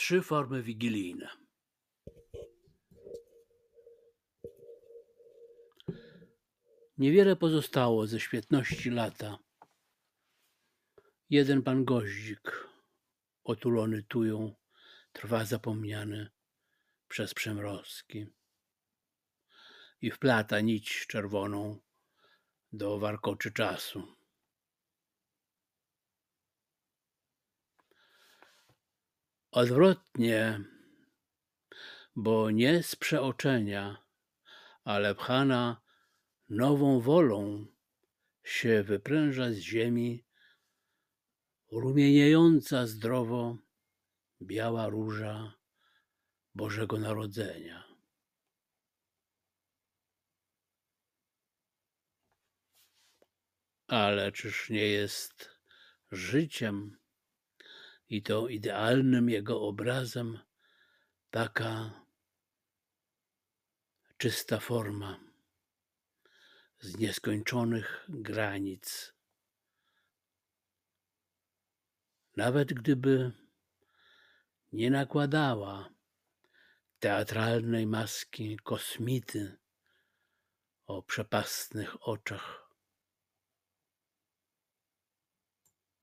Trzy formy wigilijne. Niewiele pozostało ze świetności lata. Jeden pan goździk, otulony tują, trwa zapomniany przez przemrozki i wplata nić czerwoną do warkoczy czasu. Odwrotnie, bo nie z przeoczenia, ale pchana nową wolą się wypręża z ziemi rumieniejąca zdrowo biała róża Bożego Narodzenia. Ale czyż nie jest życiem i to idealnym jego obrazem taka czysta forma z nieskończonych granic. Nawet gdyby nie nakładała teatralnej maski kosmity o przepastnych oczach